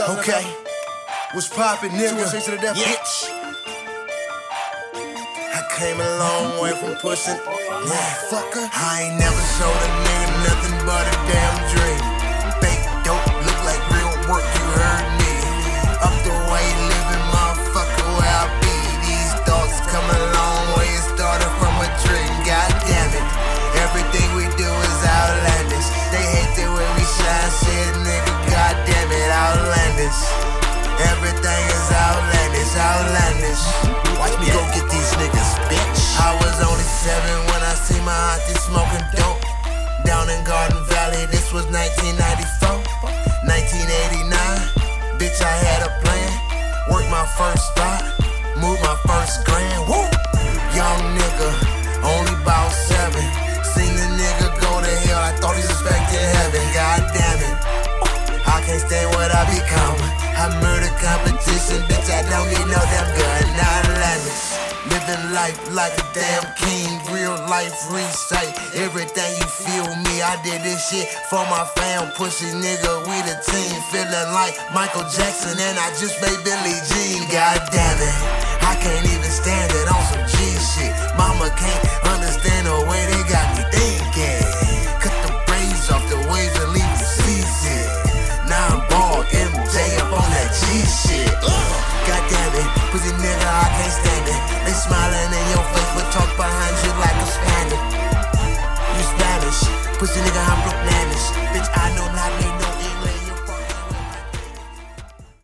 Okay. What's poppin', nigga? to the death, yeah. I came a long way from pushing. Motherfucker. I ain't never showed a nigga nothing but a damn dream. Outlandish. Everything is outlandish, outlandish. Watch me go get these niggas, bitch. I was only seven when I see my auntie smoking dope. Down in Garden Valley, this was 1994. 1989, bitch, I had a plan. Worked my first spot, moved my first grand. Woo! I become. I murder competition, bitch. I don't need no damn gun. Not limits. Living life like a damn king. Real life recite. Everything you feel me. I did this shit for my fam. Pussy nigga, we the team. Feeling like Michael Jackson, and I just made Billie Jean. God damn it. Pussy nigga, I'm Spanish. Bitch,